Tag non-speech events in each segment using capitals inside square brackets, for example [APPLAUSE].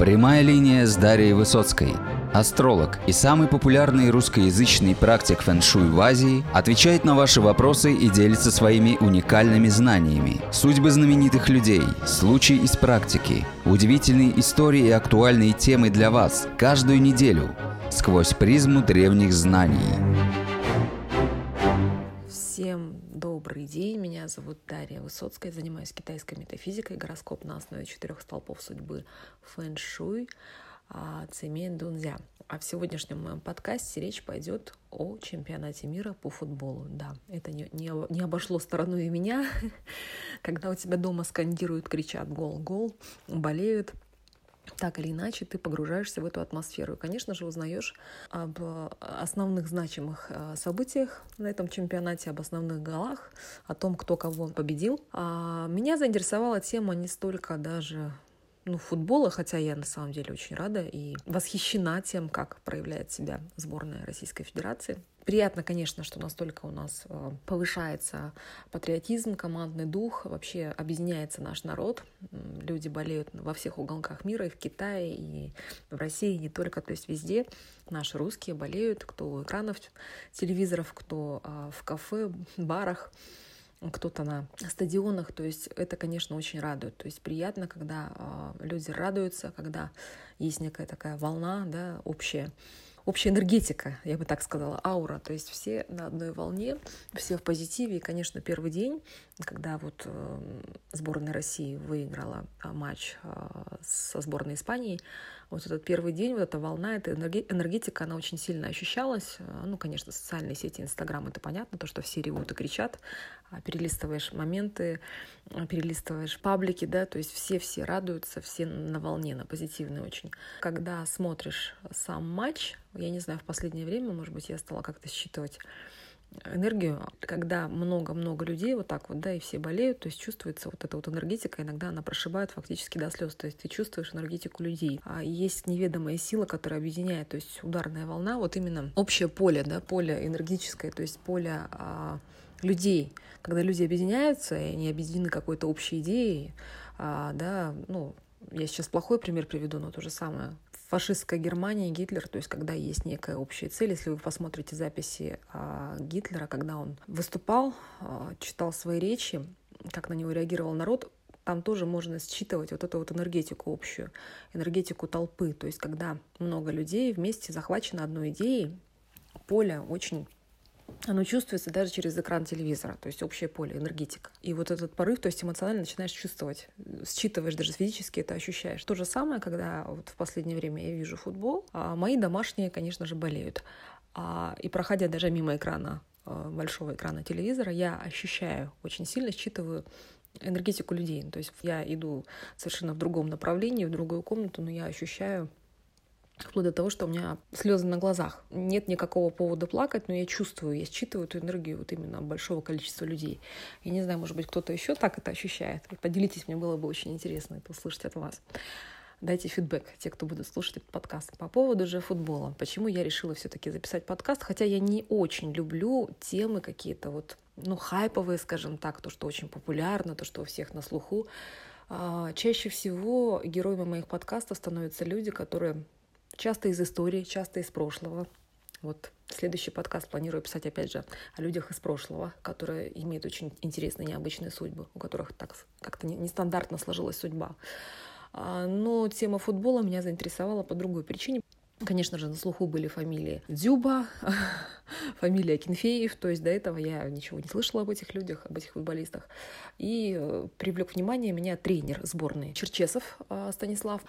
Прямая линия с Дарьей Высоцкой. Астролог и самый популярный русскоязычный практик фэн-шуй в Азии отвечает на ваши вопросы и делится своими уникальными знаниями. Судьбы знаменитых людей, случаи из практики, удивительные истории и актуальные темы для вас каждую неделю сквозь призму древних знаний. Добрый день, меня зовут Дарья Высоцкая, занимаюсь китайской метафизикой, гороскоп на основе четырех столпов судьбы фэн-шуй, а, цемень дунзя. А в сегодняшнем моем подкасте речь пойдет о чемпионате мира по футболу. Да, это не, не, не обошло стороной и меня, [LAUGHS] когда у тебя дома скандируют, кричат «гол, гол», болеют – так или иначе ты погружаешься в эту атмосферу. И, конечно же, узнаешь об основных значимых э, событиях на этом чемпионате, об основных голах, о том, кто кого победил. А меня заинтересовала тема не столько даже ну, футбола, хотя я на самом деле очень рада и восхищена тем, как проявляет себя сборная Российской Федерации. Приятно, конечно, что настолько у нас э, повышается патриотизм, командный дух, вообще объединяется наш народ. Люди болеют во всех уголках мира, и в Китае, и в России, и не только, то есть везде. Наши русские болеют, кто у экранов телевизоров, кто а, в кафе, барах кто-то на стадионах. То есть это, конечно, очень радует. То есть приятно, когда э, люди радуются, когда есть некая такая волна, да, общая общая энергетика, я бы так сказала, аура, то есть все на одной волне, все в позитиве. И, конечно, первый день, когда вот э, сборная России выиграла а, матч э, со сборной Испании, вот этот первый день, вот эта волна, эта энергетика, она очень сильно ощущалась. Э, ну, конечно, социальные сети, Инстаграм, это понятно, то, что все ревут и кричат, а перелистываешь моменты, перелистываешь паблики, да, то есть все-все радуются, все на волне, на позитивной очень. Когда смотришь сам матч, я не знаю, в последнее время, может быть, я стала как-то считывать энергию, когда много-много людей вот так вот, да, и все болеют, то есть чувствуется вот эта вот энергетика, иногда она прошибает фактически до слез, то есть ты чувствуешь энергетику людей. А есть неведомая сила, которая объединяет, то есть ударная волна, вот именно общее поле, да, поле энергетическое, то есть поле а, людей. Когда люди объединяются, и они объединены какой-то общей идеей, а, да, ну, я сейчас плохой пример приведу, но то же самое фашистская Германия, Гитлер, то есть когда есть некая общая цель. Если вы посмотрите записи а, Гитлера, когда он выступал, а, читал свои речи, как на него реагировал народ, там тоже можно считывать вот эту вот энергетику общую, энергетику толпы. То есть когда много людей вместе захвачено одной идеей, поле очень оно чувствуется даже через экран телевизора, то есть общее поле, энергетика. И вот этот порыв, то есть эмоционально начинаешь чувствовать, считываешь даже физически это ощущаешь. То же самое, когда вот в последнее время я вижу футбол, а мои домашние, конечно же, болеют. А, и проходя даже мимо экрана, а, большого экрана телевизора, я ощущаю, очень сильно считываю энергетику людей. То есть я иду совершенно в другом направлении, в другую комнату, но я ощущаю вплоть до того, что у меня слезы на глазах. Нет никакого повода плакать, но я чувствую, я считываю эту энергию вот именно большого количества людей. Я не знаю, может быть, кто-то еще так это ощущает. Поделитесь, мне было бы очень интересно это услышать от вас. Дайте фидбэк, те, кто будут слушать этот подкаст. По поводу же футбола. Почему я решила все-таки записать подкаст, хотя я не очень люблю темы какие-то вот, ну, хайповые, скажем так, то, что очень популярно, то, что у всех на слуху. А, чаще всего героями моих подкастов становятся люди, которые часто из истории, часто из прошлого. Вот следующий подкаст планирую писать, опять же, о людях из прошлого, которые имеют очень интересные, необычные судьбы, у которых так как-то нестандартно сложилась судьба. А, но тема футбола меня заинтересовала по другой причине. Конечно же, на слуху были фамилии Дзюба, [LAUGHS] фамилия Кенфеев, то есть до этого я ничего не слышала об этих людях, об этих футболистах. И э, привлек внимание меня тренер сборной Черчесов э, Станислав.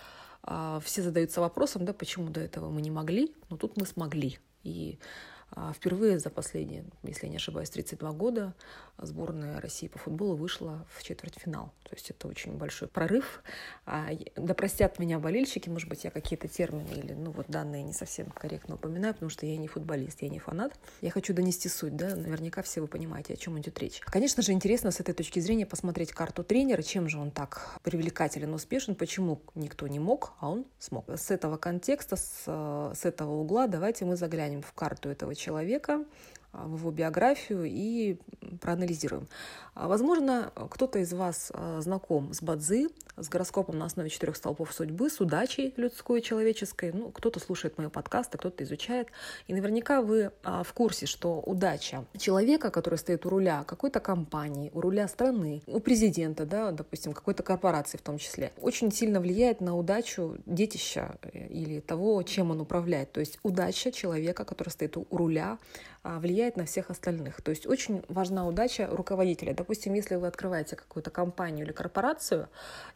А, все задаются вопросом, да, почему до этого мы не могли, но тут мы смогли. И а, впервые за последние, если я не ошибаюсь, 32 года сборная России по футболу вышла в четвертьфинал. То есть это очень большой прорыв. А, да простят меня болельщики, может быть, я какие-то термины или ну, вот данные не совсем корректно упоминаю, потому что я не футболист, я не фанат. Я хочу донести суть, да, наверняка все вы понимаете, о чем идет речь. Конечно же, интересно с этой точки зрения посмотреть карту тренера, чем же он так привлекателен, успешен, почему никто не мог, а он смог. С этого контекста, с, с этого угла давайте мы заглянем в карту этого человека, в его биографию и проанализируем. Возможно, кто-то из вас знаком с Бадзи, с гороскопом на основе четырех столпов судьбы, с удачей людской и человеческой. Ну, кто-то слушает мои подкасты, кто-то изучает. И наверняка вы в курсе, что удача человека, который стоит у руля какой-то компании, у руля страны, у президента, да, допустим, какой-то корпорации в том числе, очень сильно влияет на удачу детища э, или того, чем он управляет. То есть удача человека, который стоит у руля, а, влияет на всех остальных. То есть очень важна удача руководителя. Допустим, если вы открываете какую-то компанию или корпорацию,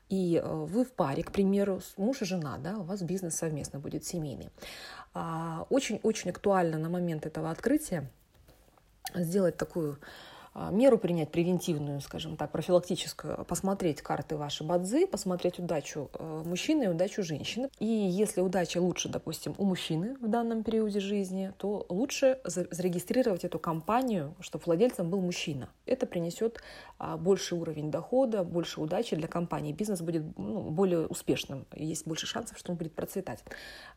и э, вы в паре, к примеру, муж и жена, да, у вас бизнес совместно будет семейный. А, очень-очень актуально на момент этого открытия сделать такую а, меру принять превентивную, скажем так, профилактическую, посмотреть карты ваши бадзы, посмотреть удачу э, мужчины и удачу женщины. И если удача лучше, допустим, у мужчины в данном периоде жизни, то лучше зарегистрировать эту компанию, чтобы владельцем был мужчина. Это принесет а, больший уровень дохода, больше удачи для компании. Бизнес будет ну, более успешным, есть больше шансов, что он будет процветать.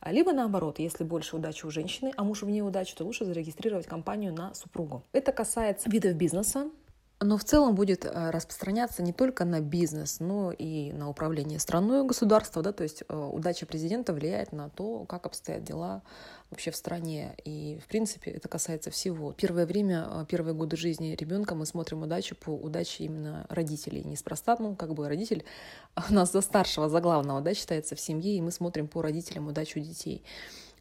Либо наоборот, если больше удачи у женщины, а муж ней удачи, то лучше зарегистрировать компанию на супругу. Это касается видов бизнеса, бизнеса, но в целом будет э, распространяться не только на бизнес, но и на управление страной и государством. Да? То есть э, удача президента влияет на то, как обстоят дела вообще в стране. И, в принципе, это касается всего. Первое время, э, первые годы жизни ребенка мы смотрим удачу по удаче именно родителей. Неспроста, ну, как бы родитель [LAUGHS] у нас за старшего, за главного, да, считается в семье, и мы смотрим по родителям удачу детей.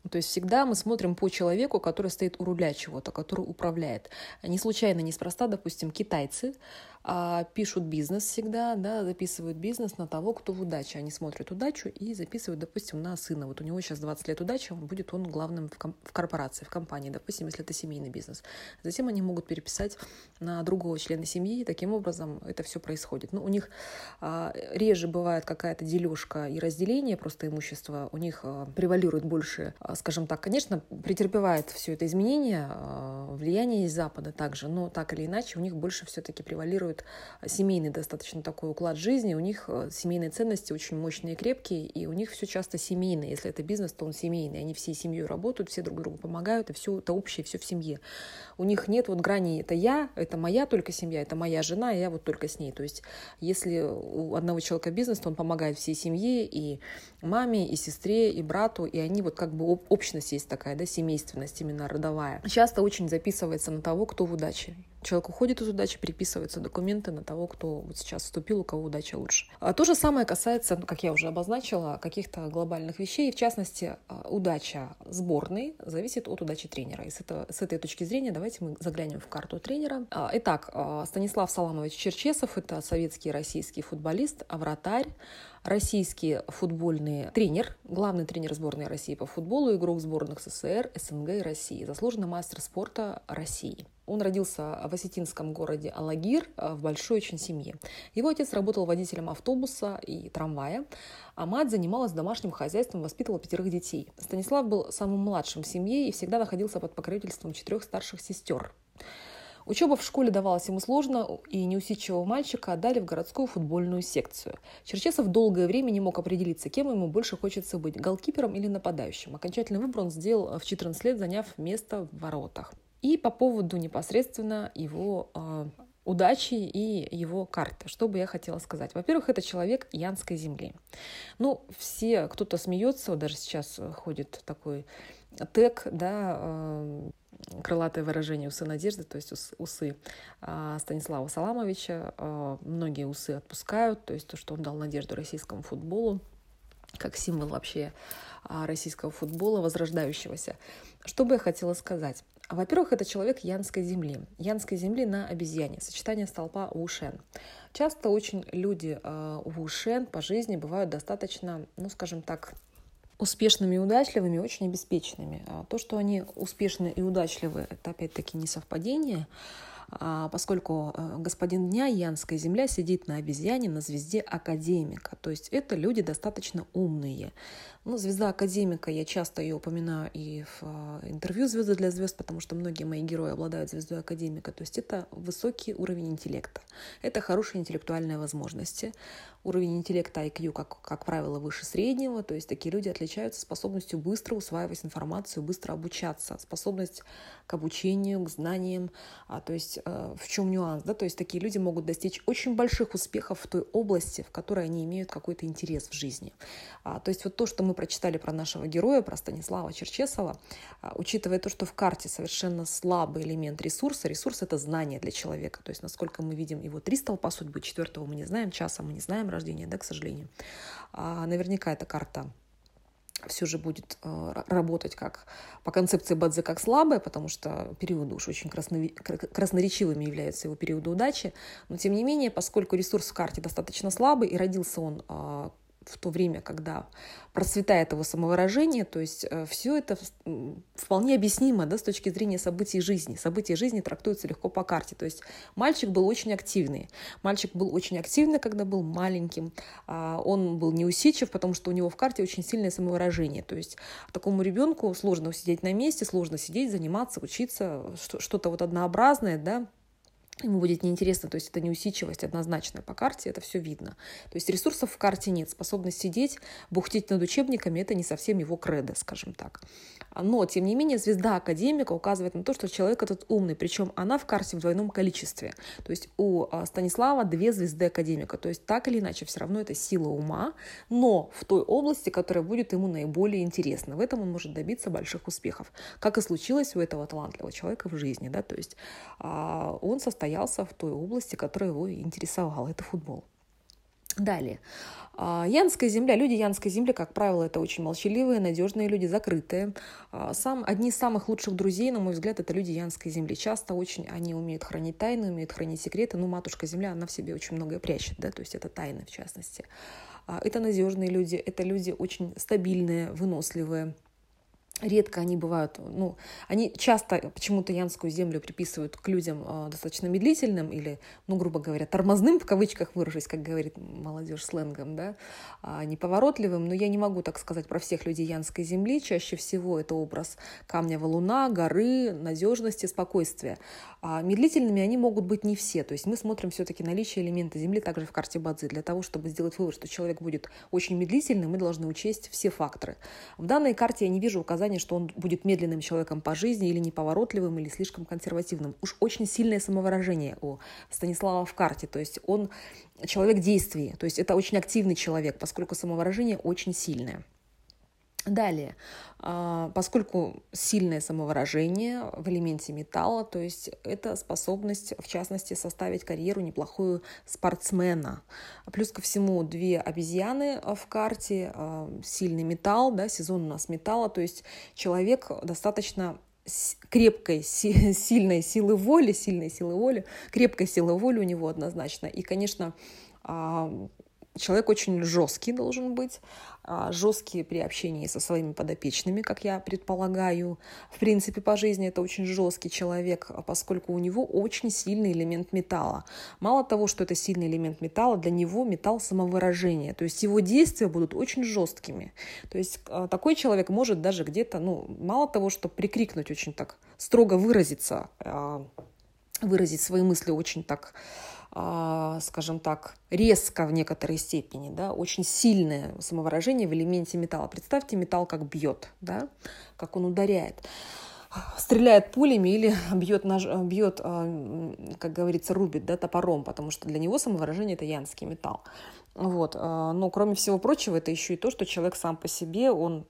То есть всегда мы смотрим по человеку, который стоит у руля чего-то, который управляет. Не случайно, неспроста, допустим, китайцы а, пишут бизнес всегда, да, записывают бизнес на того, кто в удаче. Они смотрят удачу и записывают, допустим, на сына. Вот у него сейчас 20 лет удачи, он будет он главным в, ком- в корпорации, в компании, допустим, если это семейный бизнес. Затем они могут переписать на другого члена семьи, и таким образом это все происходит. Ну, у них а, реже бывает какая-то дележка и разделение просто имущества, у них а, превалирует больше, а, скажем так, конечно, претерпевает все это изменение, а, влияние из Запада также, но так или иначе у них больше все-таки превалирует формируют семейный достаточно такой уклад жизни, у них э, семейные ценности очень мощные и крепкие, и у них все часто семейное. Если это бизнес, то он семейный. Они всей семьей работают, все друг другу помогают, и все это общее, все в семье. У них нет вот грани «это я», «это моя только семья», «это моя жена», и я вот только с ней. То есть если у одного человека бизнес, то он помогает всей семье, и маме, и сестре, и брату, и они вот как бы общность есть такая, да, семейственность именно родовая. Часто очень записывается на того, кто в удаче. Человек уходит из удачи, переписываются документы на того, кто вот сейчас вступил, у кого удача лучше. А то же самое касается, ну, как я уже обозначила, каких-то глобальных вещей. В частности, а, удача сборной зависит от удачи тренера. И с, этого, с этой точки зрения давайте мы заглянем в карту тренера. А, итак, Станислав Саламович Черчесов – это советский российский футболист, а вратарь, российский футбольный тренер, главный тренер сборной России по футболу, игрок сборных СССР, СНГ и России, заслуженный мастер спорта России. Он родился в осетинском городе Алагир э, в большой очень семье. Его отец работал водителем автобуса и трамвая, а мать занималась домашним хозяйством, воспитывала пятерых детей. Станислав был самым младшим в семье и всегда находился под покровительством четырех старших сестер. Учеба в школе давалась ему сложно, и неусидчивого мальчика отдали в городскую футбольную секцию. Черчесов долгое время не мог определиться, кем ему больше хочется быть – голкипером или нападающим. Окончательный выбор он сделал в 14 лет, заняв место в воротах. И по поводу непосредственно его э, удачи и его карты. Что бы я хотела сказать? Во-первых, это человек Янской земли. Ну, все, кто-то смеется, вот даже сейчас ходит такой тег, да, э, крылатое выражение «усы надежды», то есть усы а, Станислава Саламовича. А, многие усы отпускают, то есть то, что он дал надежду российскому футболу, как символ вообще а, российского футбола, возрождающегося. Что бы я хотела сказать? Во-первых, это человек янской земли. Янской земли на обезьяне. Сочетание столпа Вушен. Часто очень люди Вушен по жизни бывают достаточно, ну, скажем так, успешными и удачливыми, очень обеспеченными. А то, что они успешны и удачливы, это опять-таки не совпадение. А, поскольку э, господин дня, Янская земля, сидит на обезьяне на звезде академика. То есть это люди достаточно умные. Ну, звезда академика, я часто ее упоминаю и в а, интервью «Звезды для звезд», потому что многие мои герои обладают звездой академика. То есть это высокий уровень интеллекта. Это хорошие интеллектуальные возможности. Уровень интеллекта IQ, как, как правило, выше среднего. То есть такие люди отличаются способностью быстро усваивать информацию, быстро обучаться, способность к обучению, к знаниям. А, то есть э, в чем нюанс? Да? То есть такие люди могут достичь очень больших успехов в той области, в которой они имеют какой-то интерес в жизни. А, то есть вот то, что мы прочитали про нашего героя, про Станислава Черчесова, а, учитывая то, что в карте совершенно слабый элемент ресурса, ресурс — это знание для человека. То есть насколько мы видим его три столпа судьбы, четвертого мы не знаем, часа мы не знаем рождения, да, к сожалению. А, наверняка эта карта все же будет э, работать как по концепции Бадзе как слабая, потому что периоды уж очень краснови... красноречивыми являются его периоды удачи. Но тем не менее, поскольку ресурс в карте достаточно слабый, и родился он э, в то время, когда процветает его самовыражение, то есть э, все это вполне объяснимо да, с точки зрения событий жизни. События жизни трактуются легко по карте. То есть мальчик был очень активный. Мальчик был очень активный, когда был маленьким. А, он был неусидчив, потому что у него в карте очень сильное самовыражение. То есть такому ребенку сложно сидеть на месте, сложно сидеть, заниматься, учиться, что-то вот однообразное, да, ему будет неинтересно, то есть это неусидчивость однозначная по карте, это все видно. То есть ресурсов в карте нет, способность сидеть, бухтеть над учебниками, это не совсем его кредо, скажем так. Но, тем не менее, звезда академика указывает на то, что человек этот умный, причем она в карте в двойном количестве. То есть у а, Станислава две звезды академика, то есть так или иначе все равно это сила ума, но в той области, которая будет ему наиболее интересна. В этом он может добиться больших успехов, как и случилось у этого талантливого человека в жизни. Да? То есть а, он состоялся в той области, которая его интересовала, это футбол. Далее. А, Янская земля. Люди Янской земли, как правило, это очень молчаливые, надежные люди, закрытые. А, сам, одни из самых лучших друзей, на мой взгляд, это люди Янской земли. Часто очень они умеют хранить тайны, умеют хранить секреты. Ну, матушка земля, она в себе очень многое прячет, да, то есть это тайны в частности. А, это надежные люди, это люди очень стабильные, выносливые, Редко они бывают, ну, они часто почему-то янскую землю приписывают к людям э, достаточно медлительным или, ну, грубо говоря, тормозным, в кавычках выражусь, как говорит молодежь сленгом, да, а неповоротливым, но я не могу так сказать про всех людей янской земли. Чаще всего это образ камня валуна, горы, надежности, спокойствия. А медлительными они могут быть не все, то есть мы смотрим все-таки наличие элемента земли также в карте Бадзи. Для того, чтобы сделать вывод, что человек будет очень медлительным, мы должны учесть все факторы. В данной карте я не вижу указания указание, что он будет медленным человеком по жизни или неповоротливым, или слишком консервативным. Уж очень сильное самовыражение у Станислава в карте. То есть он человек действий. То есть это очень активный человек, поскольку самовыражение очень сильное. Далее, а, поскольку сильное самовыражение в элементе металла, то есть это способность, в частности, составить карьеру неплохую спортсмена. Плюс ко всему две обезьяны в карте, а, сильный металл, да, сезон у нас металла, то есть человек достаточно крепкой, [LAUGHS] сильной силы воли, сильной силы воли, крепкой силы воли у него однозначно. И, конечно, а, Человек очень жесткий должен быть, а, жесткий при общении со своими подопечными, как я предполагаю. В принципе, по жизни это очень жесткий человек, поскольку у него очень сильный элемент металла. Мало того, что это сильный элемент металла, для него металл самовыражения. То есть его действия будут очень жесткими. То есть а, такой человек может даже где-то, ну, мало того, что прикрикнуть очень так, строго выразиться, а, выразить свои мысли очень так а, скажем так, резко в некоторой степени, да, очень сильное самовыражение в элементе металла. Представьте металл как бьет, да, как он ударяет стреляет пулями или бьет, нож, бьет, а, как говорится, рубит да, топором, потому что для него самовыражение – это янский металл. Вот. А, но, кроме всего прочего, это еще и то, что человек сам по себе, он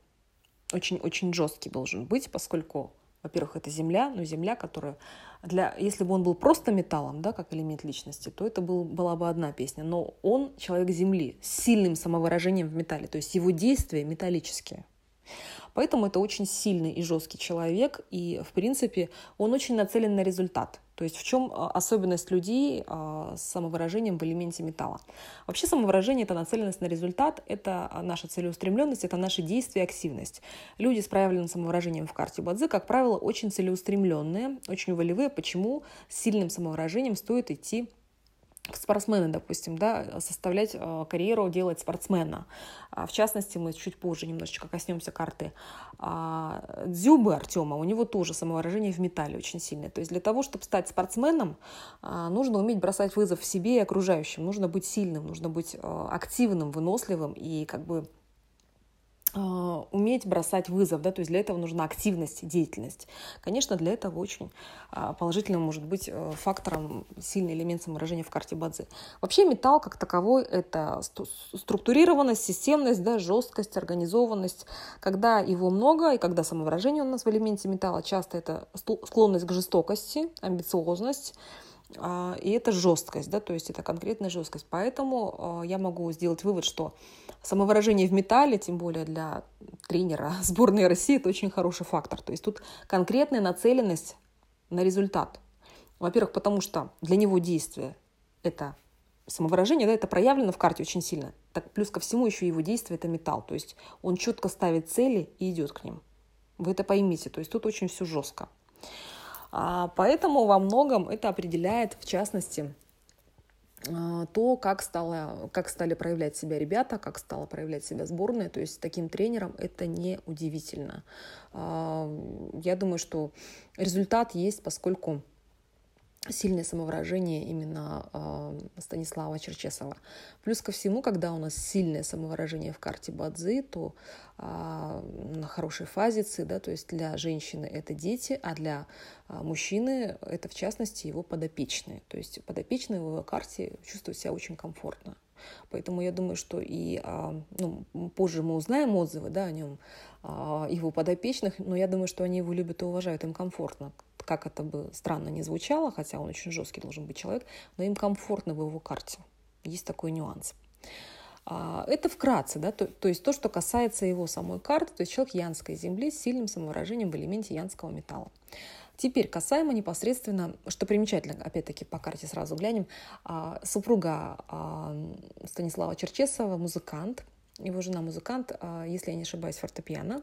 очень-очень жесткий должен быть, поскольку во-первых, это земля, но земля, которая для, если бы он был просто металлом, да, как элемент личности, то это был, была бы одна песня. Но он человек земли с сильным самовыражением в металле, то есть его действия металлические. Поэтому это очень сильный и жесткий человек, и, в принципе, он очень нацелен на результат. То есть в чем а, особенность людей а, с самовыражением в элементе металла? Вообще самовыражение – это нацеленность на результат, это наша целеустремленность, это наши действия и активность. Люди с проявленным самовыражением в карте Бадзи, как правило, очень целеустремленные, очень волевые. Почему с сильным самовыражением стоит идти спортсмены, допустим, да, составлять э, карьеру, делать спортсмена. А, в частности, мы чуть позже немножечко коснемся карты а, Дзюбы Артема. У него тоже самовыражение в металле очень сильное. То есть для того, чтобы стать спортсменом, а, нужно уметь бросать вызов себе и окружающим. Нужно быть сильным, нужно быть э, активным, выносливым и как бы уметь бросать вызов, да, то есть для этого нужна активность, деятельность. Конечно, для этого очень а, положительным может быть э, фактором сильный элемент самовыражения в карте Бадзи. Вообще металл как таковой – это структурированность, системность, да, жесткость, организованность. Когда его много и когда самовыражение у нас в элементе металла, часто это склонность к жестокости, амбициозность, а, и это жесткость, да, то есть это конкретная жесткость. Поэтому я могу сделать вывод, что самовыражение в металле, тем более для тренера [LAUGHS] сборной России, это очень хороший фактор. То есть тут конкретная нацеленность на результат. Во-первых, потому что для него действие – это самовыражение, да, это проявлено в карте очень сильно. Так, плюс ко всему еще его действие – это металл. То есть он четко ставит цели и идет к ним. Вы это поймите. То есть тут очень все жестко. А, поэтому во многом это определяет, в частности, а, то, как, стало, как стали проявлять себя ребята, как стала проявлять себя сборная. То есть таким тренером это не удивительно. А, я думаю, что результат есть, поскольку сильное самовыражение именно э, Станислава Черчесова. Плюс ко всему, когда у нас сильное самовыражение в карте Бадзи, то э, на хорошей фазе ци, да, то есть для женщины это дети, а для э, мужчины это в частности его подопечные. То есть подопечные в его карте чувствуют себя очень комфортно. Поэтому я думаю, что и ну, позже мы узнаем отзывы да, о нем, его подопечных, но я думаю, что они его любят и уважают, им комфортно как это бы странно не звучало, хотя он очень жесткий должен быть человек, но им комфортно в его карте. Есть такой нюанс. А, это вкратце, да, то, то есть то, что касается его самой карты, то есть человек янской земли с сильным самовыражением в элементе янского металла. Теперь касаемо непосредственно, что примечательно, опять-таки по карте сразу глянем, а, супруга а, Станислава Черчесова, музыкант, его жена музыкант, а, если я не ошибаюсь, фортепиано,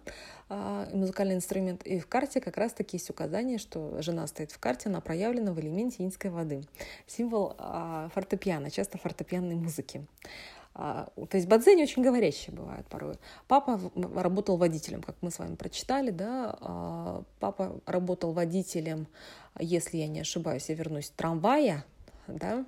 а, музыкальный инструмент. И в карте как раз-таки есть указание, что жена стоит в карте, она проявлена в элементе инской воды. Символ а, фортепиано, часто фортепианной музыки. То есть бадзени очень говорящие бывают порой. Папа работал водителем, как мы с вами прочитали, да. Папа работал водителем, если я не ошибаюсь, я вернусь, трамвая, да,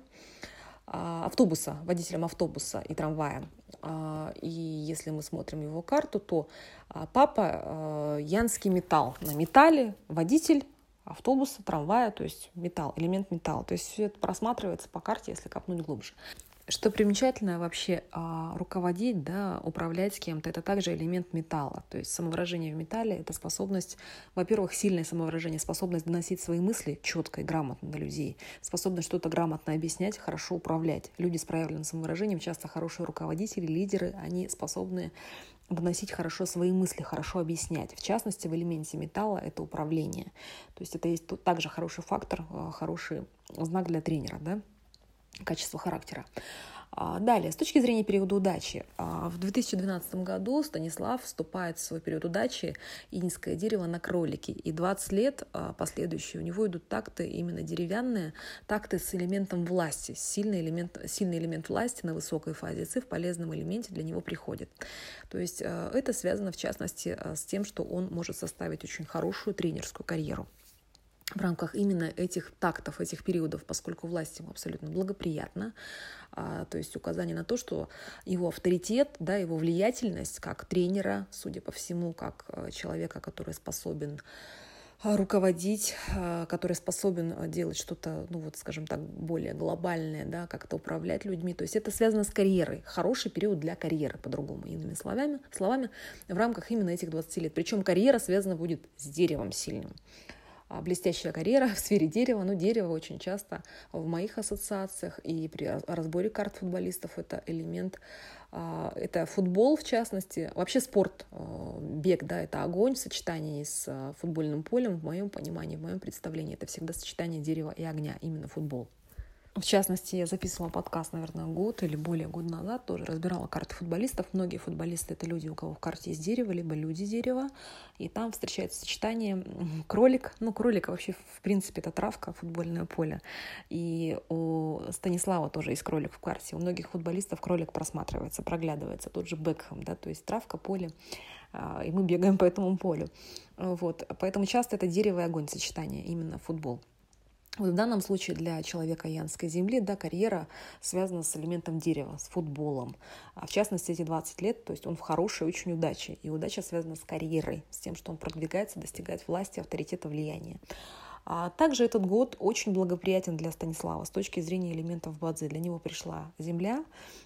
автобуса, водителем автобуса и трамвая. А, и если мы смотрим его карту, то а, папа а, янский металл. На металле водитель автобуса, трамвая, то есть металл, элемент металла. То есть все это просматривается по карте, если копнуть глубже. Что примечательно вообще, а, руководить, да, управлять кем-то, это также элемент металла. То есть самовыражение в металле — это способность, во-первых, сильное самовыражение, способность доносить свои мысли четко и грамотно до людей, способность что-то грамотно объяснять, хорошо управлять. Люди с проявленным самовыражением, часто хорошие руководители, лидеры, они способны доносить хорошо свои мысли, хорошо объяснять. В частности, в элементе металла это управление. То есть это есть также хороший фактор, а, хороший знак для тренера, да, качество характера. А, далее, с точки зрения периода удачи. А, в 2012 году Станислав вступает в свой период удачи инское дерево на кролике. И 20 лет а, последующие у него идут такты именно деревянные, такты с элементом власти. Сильный элемент, сильный элемент власти на высокой фазе ци в полезном элементе для него приходит. То есть это связано в частности с тем, что он может составить очень хорошую тренерскую карьеру в рамках именно этих тактов, этих периодов, поскольку власть ему абсолютно благоприятна, а, то есть указание на то, что его авторитет, да, его влиятельность как тренера, судя по всему, как а, человека, который способен а, руководить, а, который способен делать что-то, ну вот, скажем так, более глобальное, да, как-то управлять людьми. То есть это связано с карьерой. Хороший период для карьеры, по-другому, иными словами, словами, в рамках именно этих 20 лет. Причем карьера связана будет с деревом сильным. А, блестящая карьера [LAUGHS] в сфере дерева. Но дерево очень часто в моих ассоциациях и при разборе карт футболистов это элемент а, это футбол, в частности, вообще спорт, а, бег, да, это огонь в сочетании с футбольным полем, в моем понимании, в моем представлении, это всегда сочетание дерева и огня, именно футбол. В частности, я записывала подкаст, наверное, год или более года назад, тоже разбирала карты футболистов. Многие футболисты — это люди, у кого в карте есть дерево, либо люди дерева. И там встречается сочетание кролик. Ну, кролик вообще, в принципе, это травка, футбольное поле. И у Станислава тоже есть кролик в карте. У многих футболистов кролик просматривается, проглядывается. Тот же Бекхэм, да, то есть травка, поле а, и мы бегаем по этому полю. Вот. Поэтому часто это дерево и огонь сочетание, именно футбол. Вот в данном случае для человека Янской земли да, карьера связана с элементом дерева, с футболом. А в частности, эти 20 лет, то есть он в хорошей очень удаче. И удача связана с карьерой, с тем, что он продвигается, достигает власти, авторитета, влияния. А также этот год очень благоприятен для Станислава с точки зрения элементов Бадзи. Для него пришла Земля,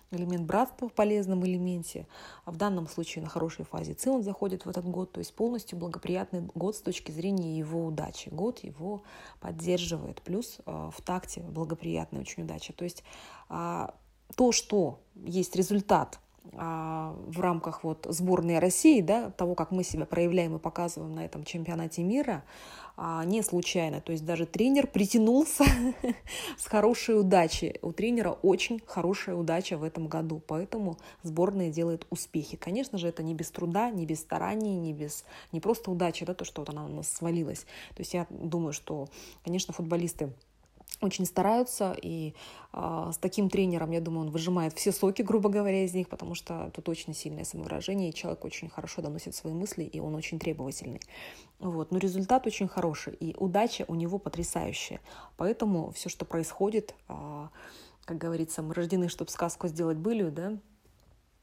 элемент братства в полезном элементе. А в данном случае на хорошей фазе Ци он заходит в этот год, то есть полностью благоприятный год с точки зрения его удачи. Год его поддерживает, плюс э, в такте благоприятная очень удача. То есть э, то, что есть результат а, в рамках вот сборной России, да, того, как мы себя проявляем и показываем на этом чемпионате мира, а, не случайно. То есть даже тренер притянулся [LAUGHS] с хорошей удачей. У тренера очень хорошая удача в этом году, поэтому сборная делает успехи. Конечно же, это не без труда, не без стараний, не без не просто удачи, да, то, что вот она у нас свалилась. То есть я думаю, что, конечно, футболисты очень стараются, и э, с таким тренером, я думаю, он выжимает все соки, грубо говоря, из них, потому что тут очень сильное самовыражение, и человек очень хорошо доносит свои мысли, и он очень требовательный. Вот. Но результат очень хороший, и удача у него потрясающая. Поэтому все, что происходит, э, как говорится, мы рождены, чтобы сказку сделать былью, да,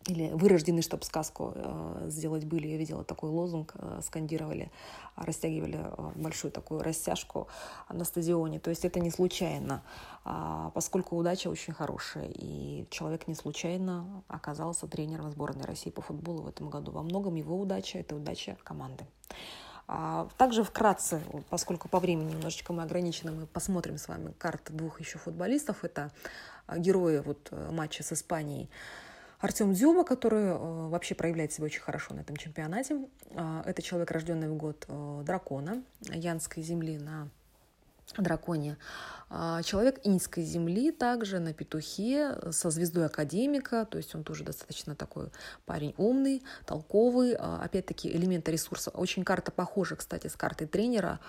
или вырождены, чтобы сказку э, сделать были. Я видела такой лозунг, э, скандировали, растягивали э, большую такую растяжку на стадионе. То есть это не случайно, э, поскольку удача очень хорошая. И человек не случайно оказался тренером сборной России по футболу в этом году. Во многом его удача – это удача команды. А также вкратце, поскольку по времени немножечко мы ограничены, мы посмотрим с вами карты двух еще футболистов. Это э, герои вот э, матча с Испанией Артем Дзюба, который э, вообще проявляет себя очень хорошо на этом чемпионате. Э, это человек, рожденный в год э, дракона, Янской земли на драконе. Человек иньской земли также на петухе со звездой академика, то есть он тоже достаточно такой парень умный, толковый. Опять-таки элементы ресурса. Очень карта похожа, кстати, с картой тренера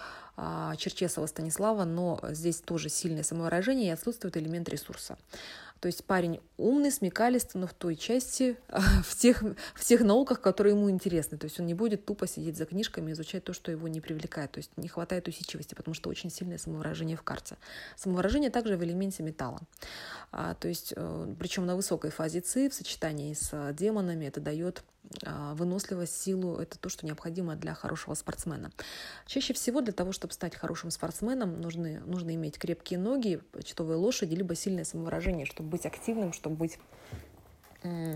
Черчесова Станислава, но здесь тоже сильное самовыражение и отсутствует элемент ресурса. То есть парень умный, смекалистый, но в той части, [LAUGHS] в тех, в тех науках, которые ему интересны. То есть он не будет тупо сидеть за книжками, изучать то, что его не привлекает. То есть не хватает усидчивости, потому что очень сильное самовыражение в карте. Самовыражение также в элементе металла. А, то есть, э, причем на высокой фазе ЦИ в сочетании с демонами это дает а, выносливость, силу – это то, что необходимо для хорошего спортсмена. Чаще всего для того, чтобы стать хорошим спортсменом, нужны, нужно иметь крепкие ноги, почтовые лошади, либо сильное самовыражение, чтобы быть активным, чтобы быть а,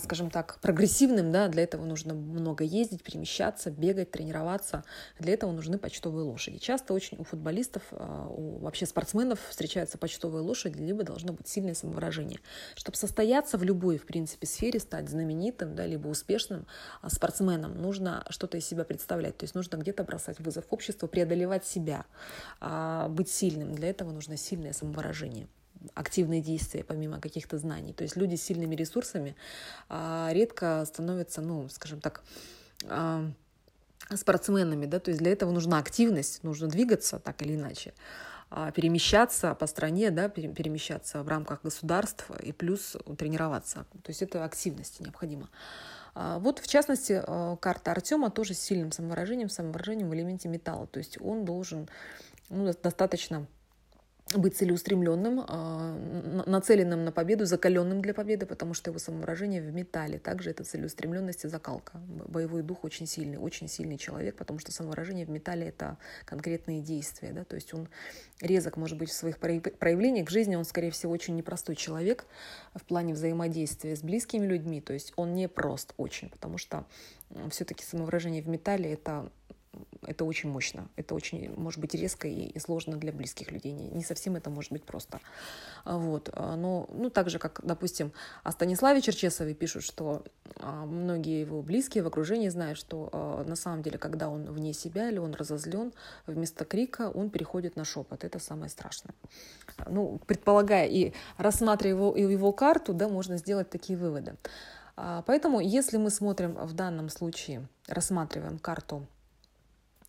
скажем так, прогрессивным, да, для этого нужно много ездить, перемещаться, бегать, тренироваться. Для этого нужны почтовые лошади. Часто очень у футболистов, а, у вообще спортсменов встречаются почтовые лошади, либо должно быть сильное самовыражение. Чтобы состояться в любой, в принципе, сфере, стать знаменитым, да, либо успешным а, спортсменом, нужно что-то из себя представлять. То есть нужно где-то бросать вызов обществу, преодолевать себя, быть сильным. Для этого нужно сильное самовыражение активные действия, помимо каких-то знаний. То есть люди с сильными ресурсами а, редко становятся, ну, скажем так, а, спортсменами, да, то есть для этого нужна активность, нужно двигаться так или иначе, а, перемещаться по стране, да, перемещаться в рамках государств и плюс тренироваться. То есть это активность необходима. Вот, в частности, карта Артема тоже с сильным самовыражением, самовыражением в элементе металла. То есть он должен ну, достаточно быть целеустремленным, а, нацеленным на победу, закаленным для победы, потому что его самовыражение в металле. Также это целеустремленность и закалка. Боевой дух очень сильный, очень сильный человек, потому что самовыражение в металле — это конкретные действия. Да? То есть он резок, может быть, в своих проявлениях. В жизни он, скорее всего, очень непростой человек в плане взаимодействия с близкими людьми. То есть он не прост очень, потому что все-таки самовыражение в металле — это это очень мощно, это очень, может быть, резко и, и сложно для близких людей, не, не совсем это может быть просто. А, вот. А, но, ну, так же, как, допустим, о Станиславе Черчесове пишут, что а, многие его близкие в окружении знают, что на самом деле, когда он вне себя или он разозлен, вместо крика он переходит на шепот. Это самое страшное. Ну, предполагая и рассматривая его, его карту, да, можно сделать такие выводы. Поэтому, если мы смотрим в данном случае, рассматриваем карту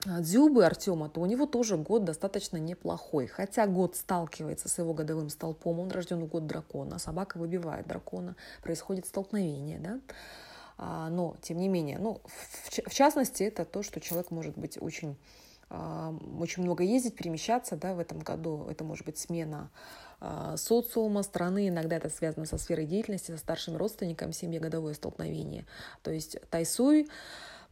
Дзюбы Артема, то у него тоже год достаточно неплохой. Хотя год сталкивается с его годовым столпом, он рожден в год дракона, собака выбивает дракона, происходит столкновение, да. А, но, тем не менее, ну, в, в частности, это то, что человек может быть очень, очень много ездить, перемещаться, да, в этом году. Это может быть смена социума, страны, иногда это связано со сферой деятельности, со старшими родственниками, семье годовое столкновение. То есть Тайсуй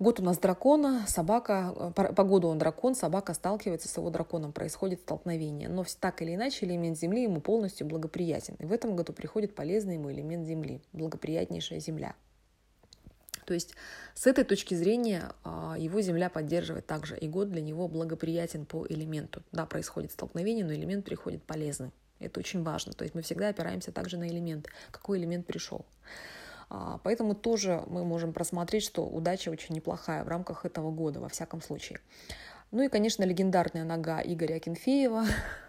Год у нас дракона, собака, э, по году он дракон, собака сталкивается с его драконом, происходит столкновение. Но так или иначе элемент Земли ему полностью благоприятен. И в этом году приходит полезный ему элемент Земли, благоприятнейшая Земля. То есть с этой точки зрения а, его Земля поддерживает также, и год для него благоприятен по элементу. Да, происходит столкновение, но элемент приходит полезный. Это очень важно. То есть мы всегда опираемся также на элемент, какой элемент пришел. А, поэтому тоже мы можем просмотреть, что удача очень неплохая в рамках этого года, во всяком случае. Ну и, конечно, легендарная нога Игоря Акинфеева.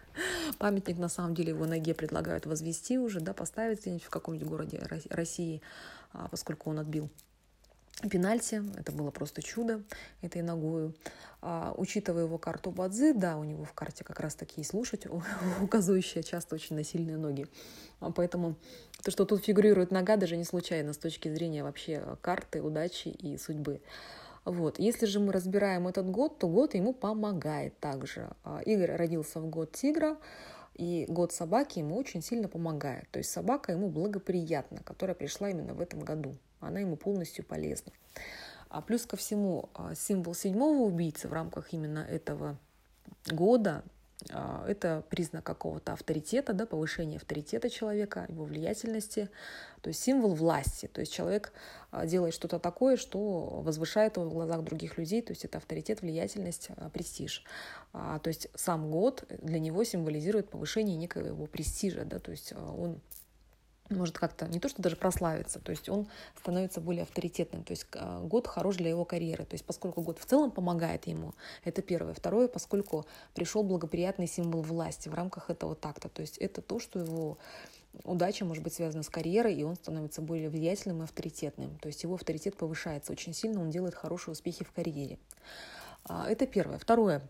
[LAUGHS] Памятник, на самом деле, его ноге предлагают возвести уже, да, поставить где-нибудь в каком-нибудь городе России, а, поскольку он отбил пенальти. Это было просто чудо этой ногою. А, учитывая его карту Бадзи, да, у него в карте как раз такие слушать, [LAUGHS] указывающие часто очень на сильные ноги. А, поэтому то, что тут фигурирует нога, даже не случайно с точки зрения вообще карты, удачи и судьбы. Вот. Если же мы разбираем этот год, то год ему помогает также. А, Игорь родился в год тигра, и год собаки ему очень сильно помогает. То есть собака ему благоприятна, которая пришла именно в этом году она ему полностью полезна. А плюс ко всему, а, символ седьмого убийцы в рамках именно этого года а, это признак какого-то авторитета, да, повышения авторитета человека, его влиятельности, то есть символ власти. То есть человек а, делает что-то такое, что возвышает его в глазах других людей, то есть это авторитет, влиятельность, престиж. То есть сам год для него символизирует повышение некого его престижа, да, то есть он может как-то не то, что даже прославиться, то есть он становится более авторитетным, то есть а, год хорош для его карьеры, то есть поскольку год в целом помогает ему, это первое. Второе, поскольку пришел благоприятный символ власти в рамках этого такта, то есть это то, что его удача может быть связана с карьерой, и он становится более влиятельным и авторитетным, то есть его авторитет повышается очень сильно, он делает хорошие успехи в карьере. А, это первое. Второе,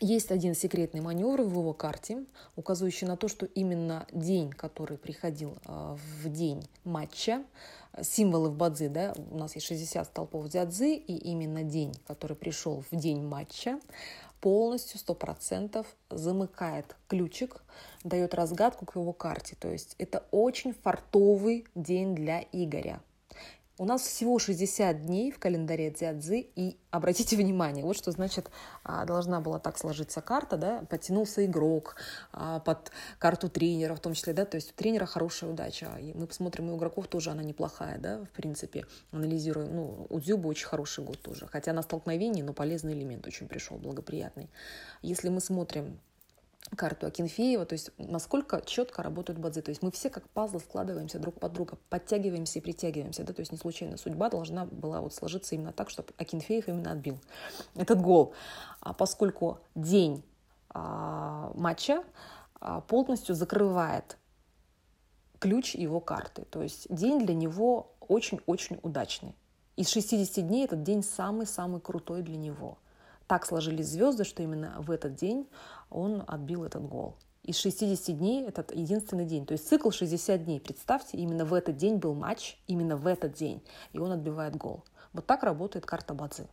есть один секретный маневр в его карте, указывающий на то, что именно день, который приходил а, в день матча, символы в Бадзи, да, у нас есть 60 столпов дзядзы, и именно день, который пришел в день матча, полностью, 100% замыкает ключик, дает разгадку к его карте. То есть это очень фартовый день для Игоря. У нас всего 60 дней в календаре Дзядзы, и обратите внимание, вот что значит а, должна была так сложиться карта, да, подтянулся игрок а, под карту тренера в том числе, да, то есть у тренера хорошая удача, и мы посмотрим, у игроков тоже она неплохая, да, в принципе, анализируем, ну, у Дзюба очень хороший год тоже, хотя на столкновении, но полезный элемент очень пришел, благоприятный. Если мы смотрим карту Акинфеева, то есть насколько четко работают бадзи. То есть мы все как пазлы складываемся друг под друга, подтягиваемся и притягиваемся. Да? То есть не случайно судьба должна была вот сложиться именно так, чтобы Акинфеев именно отбил этот гол. А поскольку день а, матча а, полностью закрывает ключ его карты. То есть день для него очень-очень удачный. Из 60 дней этот день самый-самый крутой для него. Так сложились звезды, что именно в этот день он отбил этот гол. Из 60 дней этот единственный день. То есть цикл 60 дней. Представьте, именно в этот день был матч, именно в этот день, и он отбивает гол. Вот так работает карта Бадзи.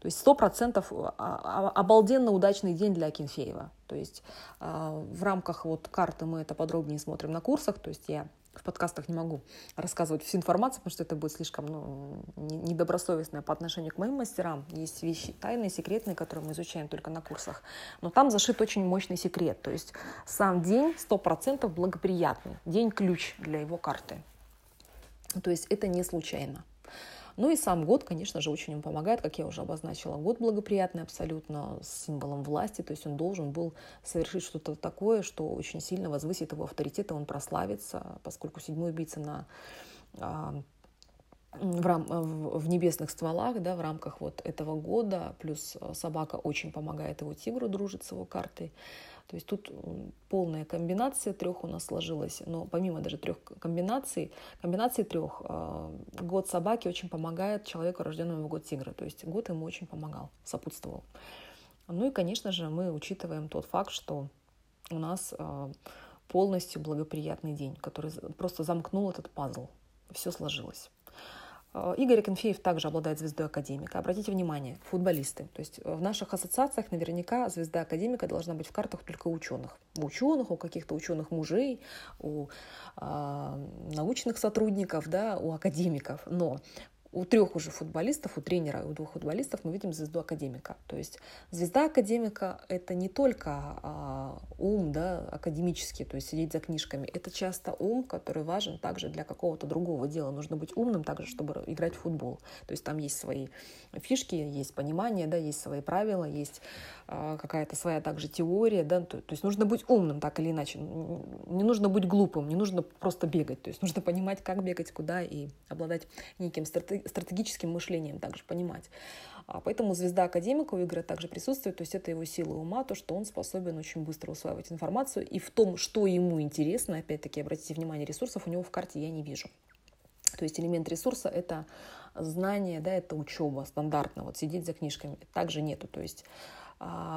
То есть сто процентов а, а, обалденно удачный день для Акинфеева. То есть а, в рамках вот карты мы это подробнее смотрим на курсах. То есть я в подкастах не могу рассказывать всю информацию, потому что это будет слишком ну, недобросовестно по отношению к моим мастерам. Есть вещи тайные, секретные, которые мы изучаем только на курсах. Но там зашит очень мощный секрет. То есть сам день 100% благоприятный. День ключ для его карты. То есть это не случайно. Ну и сам год, конечно же, очень ему помогает, как я уже обозначила. Год благоприятный абсолютно, с символом власти, то есть он должен был совершить что-то такое, что очень сильно возвысит его авторитет, и он прославится, поскольку седьмой убийца на а, в, рам, в, небесных стволах, да, в рамках вот этого года, плюс собака очень помогает его тигру, дружит с его картой. То есть тут полная комбинация трех у нас сложилась, но помимо даже трех комбинаций, комбинации трех, а, год собаки очень помогает человеку, рожденному в год тигра. То есть год ему очень помогал, сопутствовал. Ну и, конечно же, мы учитываем тот факт, что у нас а, полностью благоприятный день, который просто замкнул этот пазл. Все сложилось. Э, Игорь Акинфеев также обладает звездой академика. Обратите внимание, футболисты. То есть в наших ассоциациях наверняка звезда академика должна быть в картах только у ученых. У ученых, у каких-то ученых мужей, у э, научных сотрудников, да, у академиков. Но у трех уже футболистов, у тренера и у двух футболистов мы видим звезду академика. То есть звезда академика – это не только а, ум да, академический, то есть сидеть за книжками. Это часто ум, который важен также для какого-то другого дела. Нужно быть умным также, чтобы играть в футбол. То есть там есть свои фишки, есть понимание, да, есть свои правила, есть а, какая-то своя также теория. Да, то, то есть нужно быть умным так или иначе. Не нужно быть глупым, не нужно просто бегать. То есть нужно понимать, как бегать, куда и обладать неким стратегией стратегическим мышлением также понимать. А поэтому звезда академика у Игоря также присутствует, то есть это его сила ума, то, что он способен очень быстро усваивать информацию, и в том, что ему интересно, опять-таки, обратите внимание, ресурсов у него в карте я не вижу. То есть элемент ресурса – это знание, да, это учеба стандартно, вот сидеть за книжками. Также нету, то есть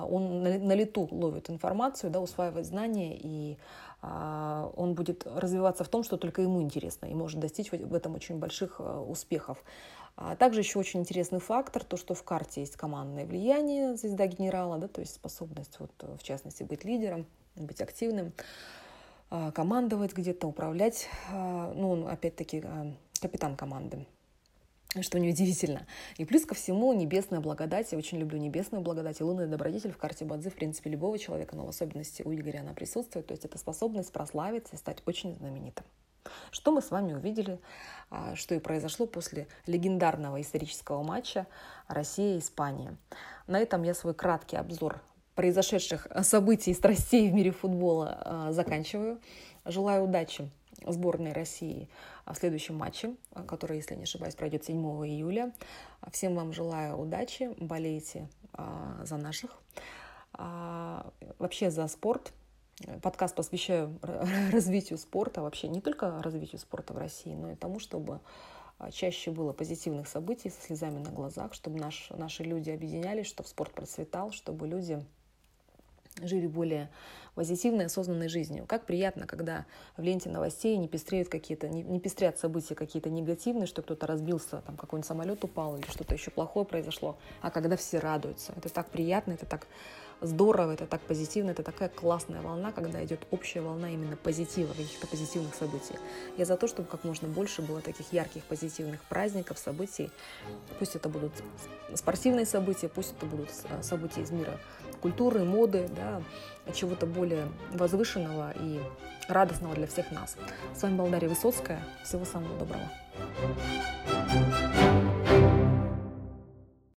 он на лету ловит информацию, да, усваивает знания, и а, он будет развиваться в том, что только ему интересно, и может достичь в этом очень больших а, успехов. Также еще очень интересный фактор, то, что в карте есть командное влияние, звезда генерала, да, то есть способность, вот, в частности, быть лидером, быть активным, командовать где-то, управлять, ну, опять-таки, капитан команды что неудивительно. И плюс ко всему небесная благодать. Я очень люблю небесную благодать. И лунная добродетель в карте Бадзи, в принципе, любого человека, но в особенности у Игоря она присутствует. То есть это способность прославиться и стать очень знаменитым. Что мы с вами увидели, а, что и произошло после легендарного исторического матча Россия-Испания. На этом я свой краткий обзор произошедших событий и страстей в мире футбола а, заканчиваю. Желаю удачи сборной России в следующем матче, который, если не ошибаюсь, пройдет 7 июля. Всем вам желаю удачи, болейте а, за наших, а, вообще за спорт. Подкаст посвящаю [LAUGHS] развитию спорта, вообще не только развитию спорта в России, но и тому, чтобы чаще было позитивных событий со слезами на глазах, чтобы наш, наши люди объединялись, чтобы спорт процветал, чтобы люди жили более позитивной, осознанной жизнью. Как приятно, когда в ленте новостей не пестреют какие-то, не, не пестрят события какие-то негативные, что кто-то разбился, там какой-нибудь самолет упал или что-то еще плохое произошло, а когда все радуются. Это так приятно, это так здорово, это так позитивно, это такая классная волна, когда идет общая волна именно позитива, каких-то позитивных событий. Я за то, чтобы как можно больше было таких ярких позитивных праздников, событий. Пусть это будут спортивные события, пусть это будут события из мира культуры, моды, да, чего-то более возвышенного и радостного для всех нас. С вами была Дарья Высоцкая. Всего самого доброго. thank you